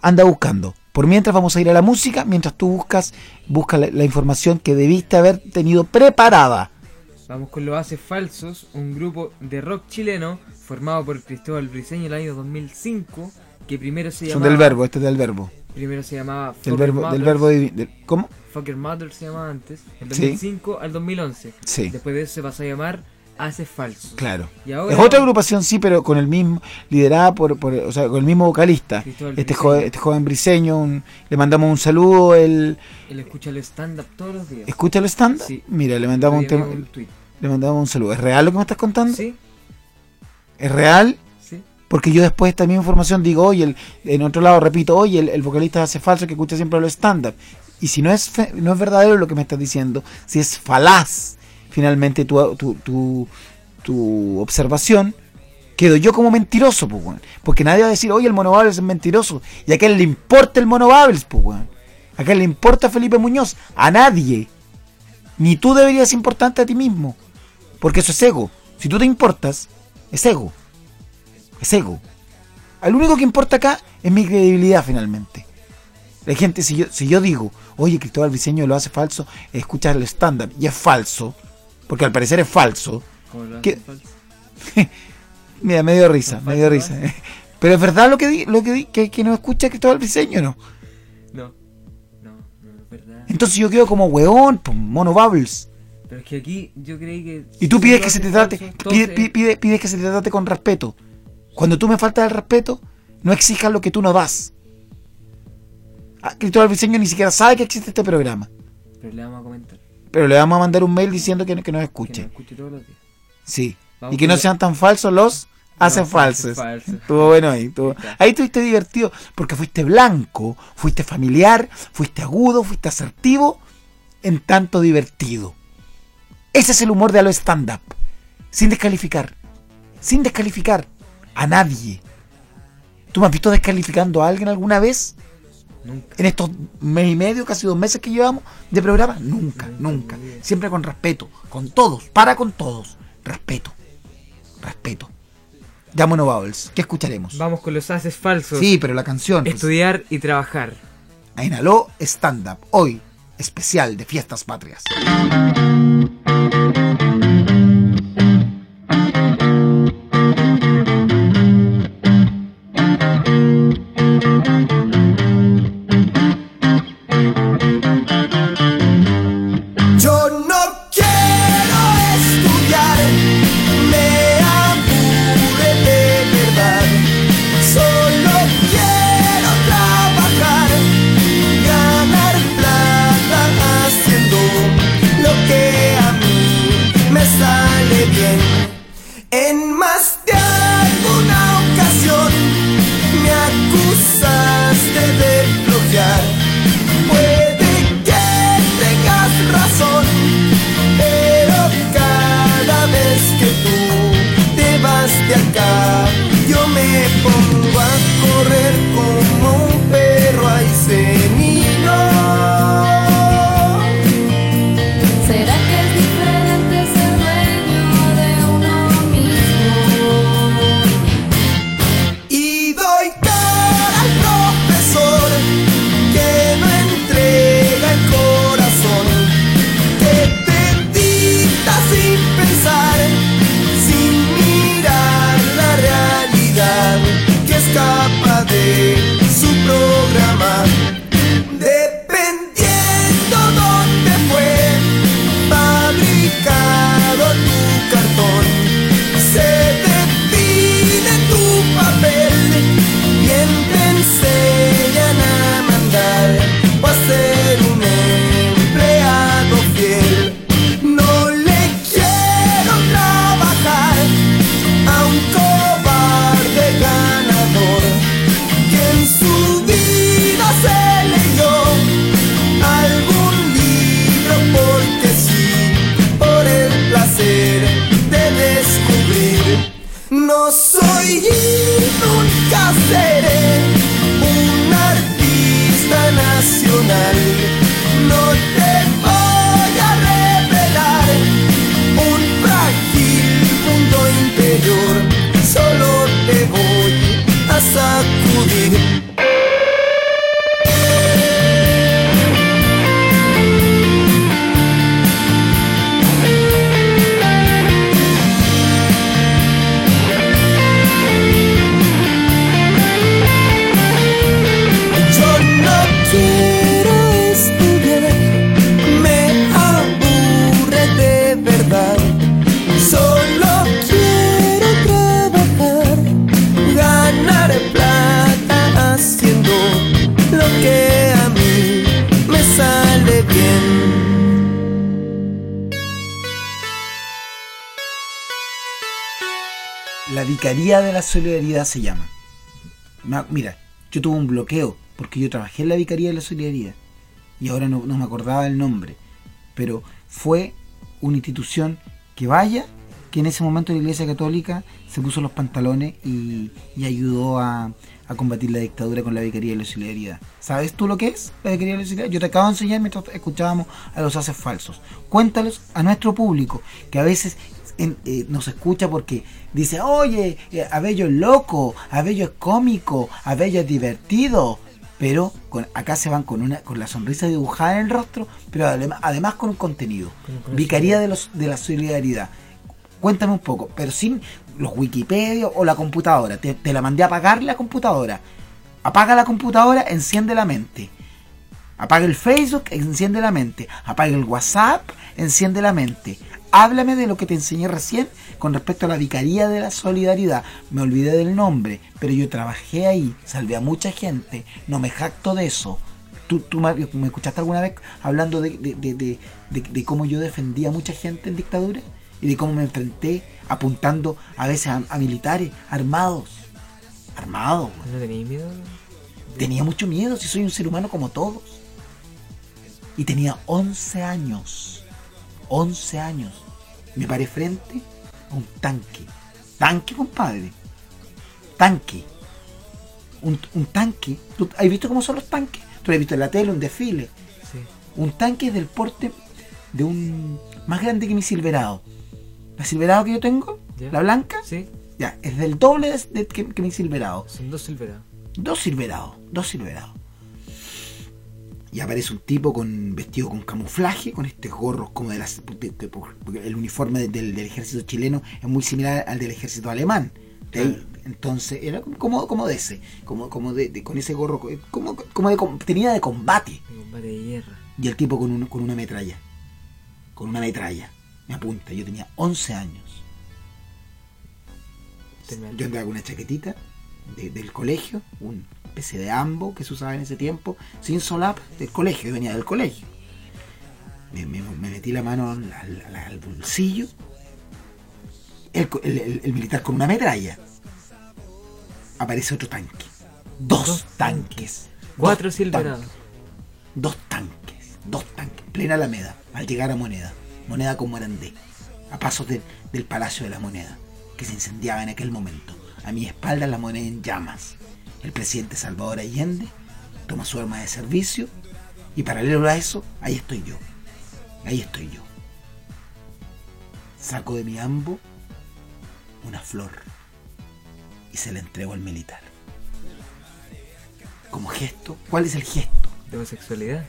anda buscando. Por mientras vamos a ir a la música, mientras tú buscas, busca la, la información que debiste haber tenido preparada. Vamos con Los Haces Falsos, un grupo de rock chileno formado por Cristóbal Briseño en el año 2005, que primero se Son llamaba... del verbo, este es del verbo. Primero se llamaba Del verbo, del verbo del- ¿Cómo? Fucker Mother se llamaba antes, del Sí. 2005 al 2011. Sí. Después de eso se pasó a llamar Haces Falsos. Claro. Y ahora- Es otra agrupación, sí, pero con el mismo, liderada por, por o sea, con el mismo vocalista. Cristóbal Este joven, este joven briseño, un- le mandamos un saludo, él Él escucha el stand-up todos los días. escucha el stand. Sí. Mira, le mandamos un tema, le mandamos un saludo. ¿Es real lo que me estás contando? Sí, ¿Es real? Porque yo después de esta misma información digo, oye, el- en otro lado repito, oye, el, vocalista hace falso que escucha siempre los stand-up. Y si no es, no es verdadero lo que me estás diciendo, si es falaz finalmente tu, tu, tu, tu observación, quedo yo como mentiroso, pues, weón. Porque nadie va a decir, oye, el Mono Babels es mentiroso. ¿Y a quién le importa el Mono Babels, pues, weón? ¿A quién le importa Felipe Muñoz? A nadie. Ni tú deberías importante a ti mismo. Porque eso es ego. Si tú te importas, es ego. Es ego. El único que importa acá es mi credibilidad finalmente. La gente, si yo, si yo digo, oye, Cristóbal Briseño lo hace falso, escucha el stand-up y es falso, porque al parecer es falso, hacen Falsos. mira, me dio risa, ¿Es me dio falso, risa. Pero es verdad lo que di, lo que di, que, que no escucha Cristóbal Briseño, ¿no? No. No, no es verdad. Entonces yo quedo como weón, mono bubbles. Pero es que aquí yo creí que. Y tú pides que se te trate, falso, todo pide- se- pide- pide- pides que se te trate con respeto. Cuando tú me faltas el respeto, no exijas lo que tú no das. Ah, Cristóbal Briseño ni siquiera sabe que existe este programa. Pero le vamos a comentar. Pero le vamos a mandar un mail diciendo que, que nos Que escuche. nos escuche todos los días. Sí. Vamos y que no sean tan falsos los hacen No, falsos. Estuvo bueno ahí. estuvo-. Ahí estuviste divertido porque fuiste blanco, fuiste familiar, fuiste agudo, fuiste asertivo, en tanto divertido. Ese es el humor de a lo stand-up. Sin descalificar. Sin descalificar a nadie. ¿Tú me has visto descalificando a alguien alguna vez? Nunca. en estos mes y medio, casi dos meses que llevamos de programa? Nunca, Nunca. Siempre con respeto, con todos, para con todos. Respeto, respeto. Ya Mono Bubbles, ¿qué escucharemos? Vamos con los haces falsos. Sí, pero la canción. pues, Estudiar y trabajar. Ainaló Stand Up, hoy, especial de Fiestas Patrias. Vicaría de la Solidaridad se llama. Ma- Mira, yo tuve un bloqueo porque yo trabajé en la Vicaría de la Solidaridad y ahora no, me acordaba el nombre, pero fue una institución que vaya, que en ese momento la Iglesia Católica se puso los pantalones y, y ayudó a, a combatir la dictadura con la Vicaría de la Solidaridad. ¿Sabes tú lo que es la Vicaría de la Solidaridad? Yo te acabo de enseñar mientras escuchábamos a los haces falsos. Cuéntalos a nuestro público, que a veces en- eh, nos escucha porque dice, oye, eh, Abello es loco, Abello es cómico, Abello es divertido. Pero con, acá se van con una con la sonrisa dibujada en el rostro, pero adem- además con un contenido. Vicaría de, los, de la solidaridad. Cuéntame un poco, pero sin los Wikipedia o la computadora. Te, te la mandé a apagar la computadora. Apaga la computadora, enciende la mente. Apaga el Facebook, enciende la mente. Apaga el WhatsApp, enciende la mente. Háblame de lo que te enseñé recién con respecto a la Vicaría de la Solidaridad. Me olvidé del nombre, pero yo trabajé ahí, salvé a mucha gente, no me jacto de eso. ¿Tú, tú me, escuchaste alguna vez hablando de, de- de- de- cómo yo defendía a mucha gente en dictadura? Y de cómo me enfrenté apuntando a veces a, a militares armados. Armados. ¿No tenéis miedo? Tenía mucho miedo si soy un ser humano como todos. Y tenía 11 años. 11 años. Me paré frente a un tanque. Tanque, compadre. Tanque. Un, un tanque. ¿Tú has visto cómo son los tanques? Tú lo has visto en la tele, un desfile. Sí. Un tanque del porte de un... Más grande que mi Silverado. La Silverado que yo tengo, la blanca, Sí, ya, es del doble de, de- que, que mi Silverado. son dos silverados. Dos silverados, dos silverados. Y aparece un tipo con vestido con camuflaje, con este gorros como de las. de- el uniforme de- del, del ejército chileno es muy similar al del ejército alemán. Ahí, Entonces, era como, como de ese, como, como de, con ese gorro, como, como de, tenía de combate. De combate de guerra. Y el tipo con, un- con una metralla. Con una metralla. Me apunta. Yo tenía 11 años. Yo andaba con una chaquetita de- del colegio, un especie de ambo que se usaba en ese tiempo, sin solap del colegio, yo venía del colegio. Me, me- me metí la mano al, al- al bolsillo, el, co- el- el- el militar con una metralla. Aparece otro tanque. Dos, Dos tanques. Cuatro Dos silverados. Dos tanques. Dos tanques. Plena Alameda. Al llegar a Moneda. Moneda con Morandé. A pasos de- del Palacio de la Moneda. Que se incendiaba en aquel momento. A mi espalda la moneda en llamas. El presidente Salvador Allende toma su arma de servicio. Y paralelo a eso, ahí estoy yo. Ahí estoy yo. Saco de mi ambo una flor. Y se la entrego al militar. Como gesto. ¿Cuál es el gesto? De homosexualidad.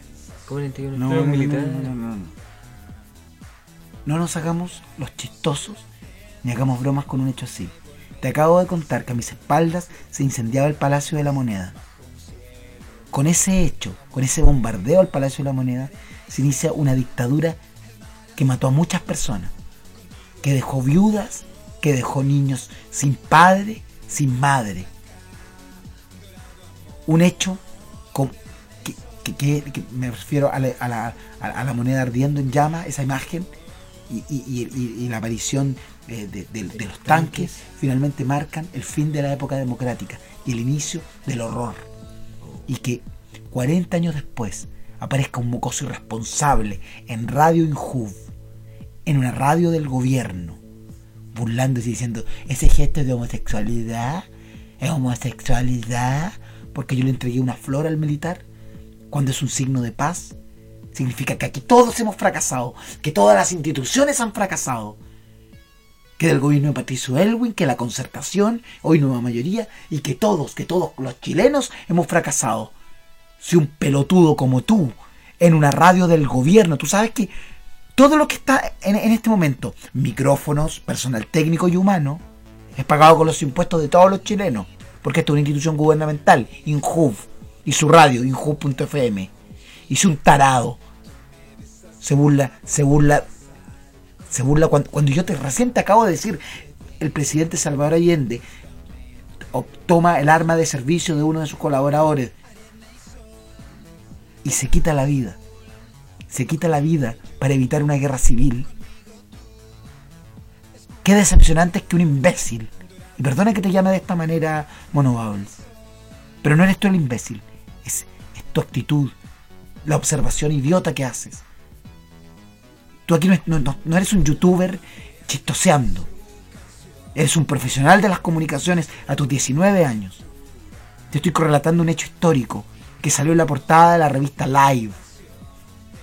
¿Cómo le entregan un No, flor no, no, militar? no, no, no, no. No nos hagamos los chistosos ni hagamos bromas con un hecho así. Te acabo de contar que a mis espaldas se incendiaba el Palacio de la Moneda. Con ese hecho, con ese bombardeo al Palacio de la Moneda, se inicia una dictadura que mató a muchas personas, que dejó viudas, que dejó niños sin padre, sin madre. Un hecho con- que, me refiero a la, moneda ardiendo en llamas, esa imagen, y la aparición eh, de, de- de los tanques, finalmente marcan el fin de la época democrática y el inicio del horror. Y que 40 años después aparezca un mocoso irresponsable en Radio Injuv, en una radio del gobierno, burlándose y diciendo, ese gesto es de homosexualidad, es homosexualidad, porque yo le entregué una flor al militar, cuando es un signo de paz, significa que aquí todos hemos fracasado, que todas las instituciones han fracasado, que del gobierno de Patricio Elwin, que la concertación, hoy nueva mayoría, y que todos, que todos los chilenos hemos fracasado. Si un pelotudo como tú, en una radio del gobierno, tú sabes que todo lo que está en, en este momento, micrófonos, personal técnico y humano, es pagado con los impuestos de todos los chilenos, porque esto es una institución gubernamental, INJUV, y su radio, injuv.fm. Y si un tarado se burla, se burla, se burla cuando, cuando yo te recién te acabo de decir, el presidente Salvador Allende toma el arma de servicio de uno de sus colaboradores y se quita la vida. Se quita la vida para evitar una guerra civil. Qué decepcionante es que un imbécil, y perdona que te llame de esta manera Mono pero no eres tú el imbécil, es, es tu actitud, la observación idiota que haces. Tú aquí no, es- no- no- no eres un youtuber chistoseando. Eres un profesional de las comunicaciones a tus 19 años. Te estoy correlatando un hecho histórico que salió en la portada de la revista Live.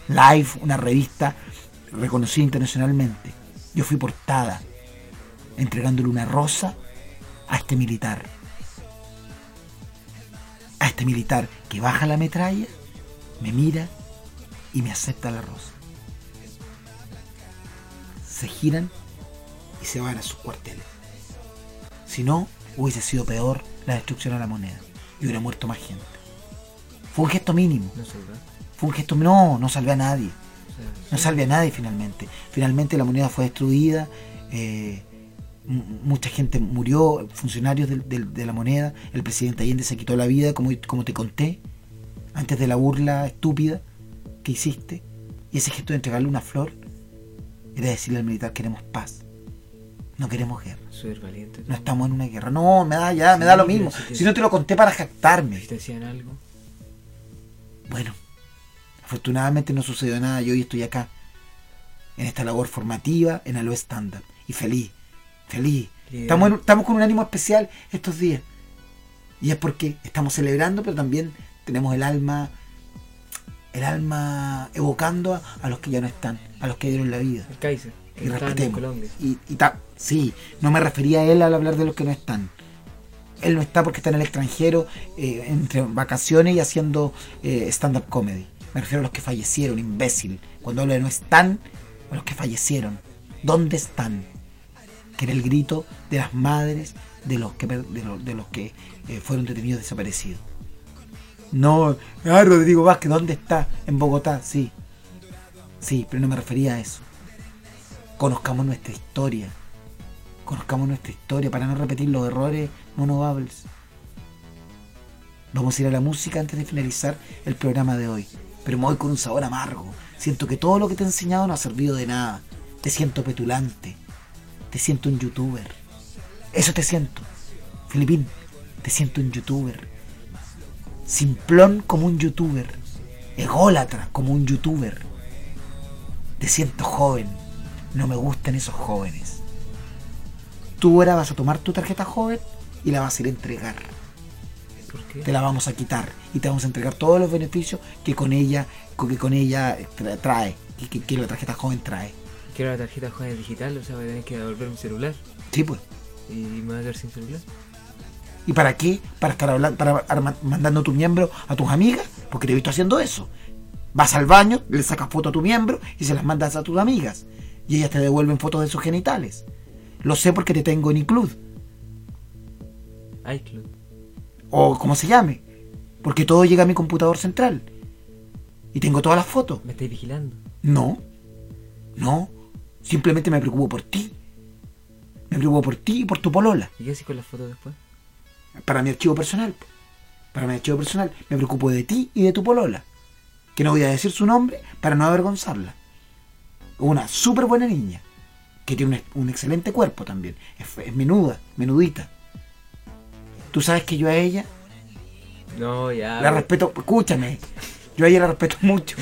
Live, una revista reconocida internacionalmente. Yo fui portada, entregándole una rosa a este militar. A este militar que baja la metralla, me mira y me acepta la rosa. Se giran y se van a sus cuarteles. Si no, hubiese sido peor la destrucción a la moneda y hubiera muerto más gente. Fue un gesto mínimo. No. Fue un gesto. No, no salvé a nadie. No salvé a nadie finalmente. Finalmente la moneda fue destruida. eh, mucha gente murió, funcionarios de la moneda. El presidente Allende se quitó la vida, como, como te conté, antes de la burla estúpida que hiciste. Y ese gesto de entregarle una flor era decirle al militar: queremos paz. No queremos guerra. súper valiente. No estamos en una guerra. No, me da ya, me da lo mismo. si te- Si no te lo conté para jactarme. Si te hacían algo. Bueno, afortunadamente no sucedió nada. Yo hoy estoy acá, en esta labor formativa, en Alo Standard. Y feliz, feliz. Estamos, en- estamos con un ánimo especial estos días. Y es porque estamos celebrando, pero también tenemos el alma, el alma evocando a, a los que ya no están, a los que dieron la vida. El Kaiser. Que Y respetemos. Y, y ta- sí, no me refería a él al hablar de los que no están. Él no está porque está en el extranjero, eh, entre vacaciones y haciendo eh, stand-up comedy. Me refiero a los que fallecieron, imbécil. Cuando hablo de no están, a los que fallecieron. ¿Dónde están? Que era el grito de las madres de los que, de los, de los que eh, fueron detenidos desaparecidos. No, ah, Rodrigo Vázquez, ¿dónde está? En Bogotá, sí. Sí, pero no me refería a eso conozcamos nuestra historia. Conozcamos nuestra historia para no repetir los errores monobables. Vamos a ir a la música antes de finalizar el programa de hoy. Pero me voy con un sabor amargo. Siento que todo lo que te he enseñado no ha servido de nada. Te siento petulante. Te siento un youtuber. Eso te siento. Filipín, te siento un youtuber. Simplón como un youtuber. Ególatra como un youtuber. Te siento joven. No me gustan esos jóvenes. Tú ahora vas a tomar tu tarjeta joven y la vas a ir a entregar. ¿Por qué? Te la vamos a quitar y te vamos a entregar todos los beneficios que con ella, que con ella tra- trae, que, que- que la tarjeta joven trae. Quiero la tarjeta joven digital, o sea, voy a tener que devolver mi celular. Sí, pues. Y me voy a quedar sin celular. ¿Y para qué? Para estar hablando, para mandando tu miembro a tus amigas, porque te he visto haciendo eso. Vas al baño, le sacas foto a tu miembro y se las mandas a tus amigas. Y ellas te devuelven fotos de sus genitales. Lo sé porque te tengo en iCloud. iCloud. o como se llame, porque todo llega a mi computador central y tengo todas las fotos. Me estáis vigilando. No, no, simplemente me preocupo por ti. Me preocupo por ti y por tu polola, ¿Y qué haces con las fotos después? Para mi archivo personal. Para mi archivo personal me preocupo de ti y de tu polola, que no voy a decir su nombre para no avergonzarla. Una súper buena niña, que tiene un, un excelente cuerpo también, es, es menuda, menudita. Tú sabes que yo a ella No, ya. La respeto, escúchame. Yo a ella la respeto mucho.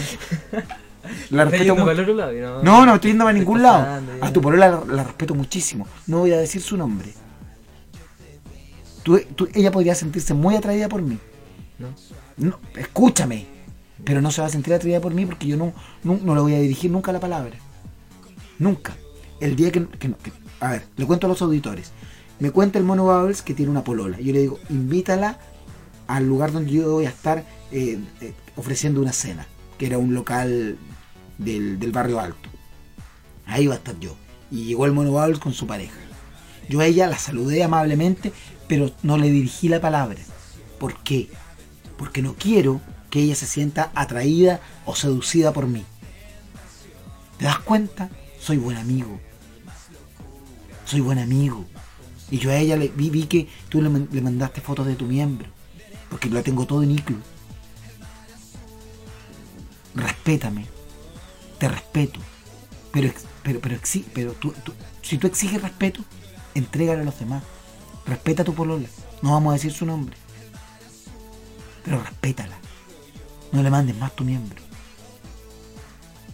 La ¿Estás respeto mucho. lado? No, No, no estoy yendo a ningún lado. pasando. A tu polola la, la respeto muchísimo. No voy a decir su nombre. Tú- tú- ella podría sentirse muy atraída por mí. No. No, escúchame. Pero no se va a sentir atraída por mí porque yo no, no, no le voy a dirigir nunca la palabra. Nunca. El día que, que- que- A ver, le cuento a los auditores. Me cuenta el mono Bubbles que tiene una polola. Yo le digo, invítala al lugar donde yo voy a estar eh, eh, ofreciendo una cena. Que era un local del, del barrio alto. Ahí va a estar yo. Y llegó el mono Bubbles con su pareja. Yo a ella la saludé amablemente, pero no le dirigí la palabra. ¿Por qué? Porque no quiero que ella se sienta atraída o seducida por mí. ¿Te das cuenta? Soy buen amigo. Soy buen amigo. Y yo a ella vi, que tú le, man- le mandaste fotos de tu miembro. Porque lo tengo todo en iCloud. respétame, te respeto, pero, pero, pero, pero tú- si tú exiges respeto, entrégalo a los demás. Respeta a tu polola. No vamos a decir su nombre. Pero respétala. No le mandes más tu miembro.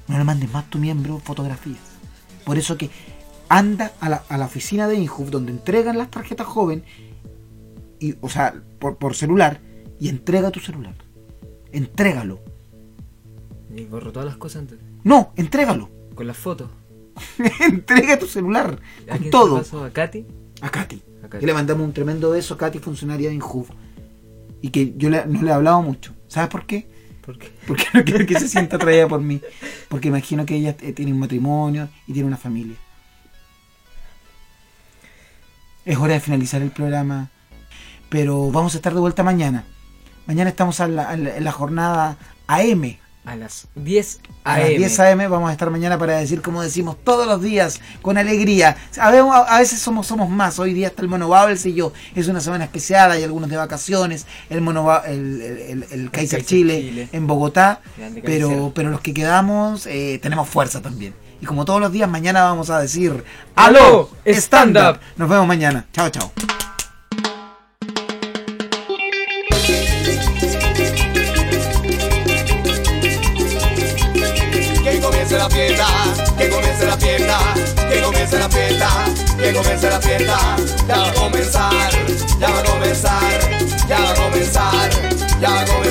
No le mandes más tu miembro fotografías. Por eso que anda a la, a la oficina de Inhub donde entregan las tarjetas joven, y, o sea, por, por celular, y entrega tu celular. Entrégalo. Y borro todas las cosas antes. No, entrégalo. Con las fotos. Entrega tu celular. ¿A Con quién se todo. lo pasó? ¿A Katy? A Katy. Katy. Y le mandamos un tremendo beso a Katy, funcionaria de Inhub. Y que yo le- no le he hablado mucho. ¿Sabes por qué? ¿Por qué? Porque no quiero que se sienta atraída por mí. Porque imagino que ella eh, tiene un matrimonio y tiene una familia. Es hora de finalizar el programa. Pero vamos a estar de vuelta mañana. Mañana estamos a la- a la- en la jornada AM. A las 10 A AM. las 10 AM vamos a estar mañana para decir como decimos todos los días, con alegría. A veces, a somos, somos más. Hoy día está el Mono Bubbles y yo. Es una semana especial, hay algunos de vacaciones. El Mono el, el, el- el Kaiser Kaiser Chile, Chile. en Bogotá. Pero, pero los que quedamos eh, tenemos fuerza también. Y como todos los días, mañana vamos a decir ¡Aló, ¡Aló! stand ¡Stand up! up! Nos vemos mañana. Chao, chao. Comience la fiesta, que comience la fiesta. Ya va a comenzar, ya va a comenzar, ya va a comenzar, ya va a comenzar.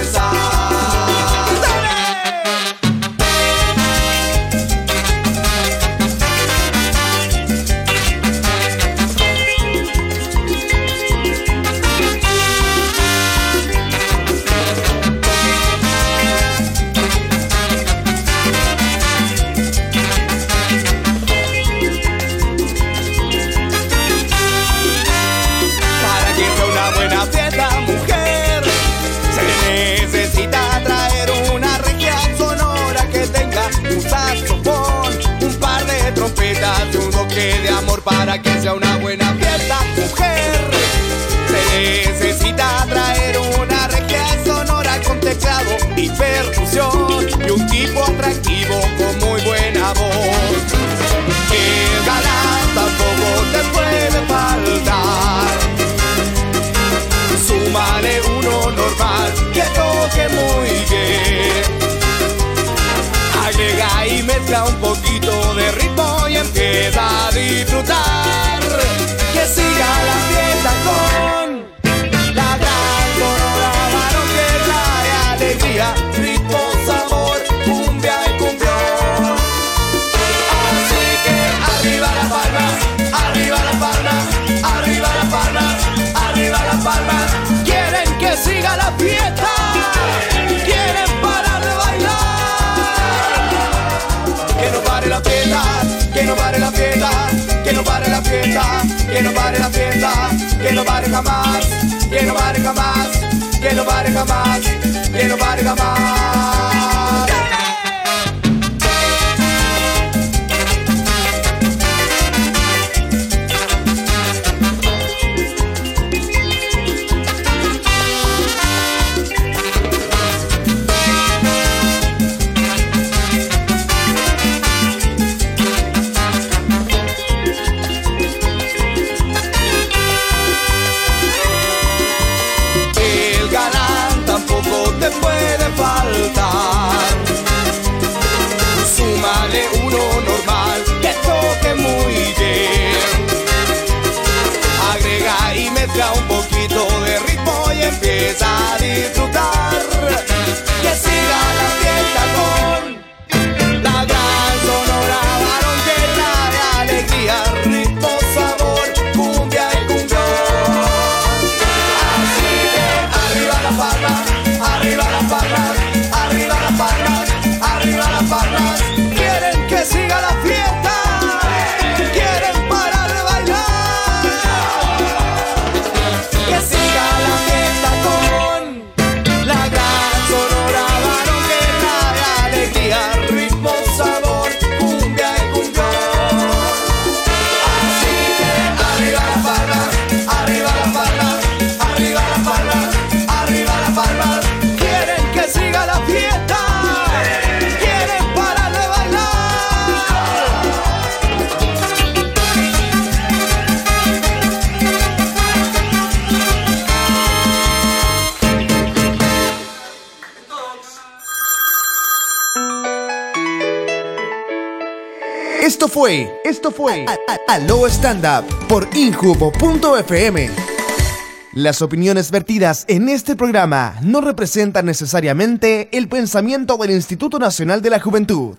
Teclado y percusión y un tipo atractivo con muy buena voz. Que galán tampoco te puede faltar. Súmale uno normal que toque muy bien. Agrega y mezcla un poquito de ritmo y empieza a disfrutar. Que siga la fiesta que no pare la fiesta, que no pare jamás, que no pare jamás, que no pare jamás, que no pare jamás. Esto fue Aló Stand Up por Injubo.fm. Las opiniones vertidas en este programa no representan necesariamente el pensamiento del Instituto Nacional de la Juventud.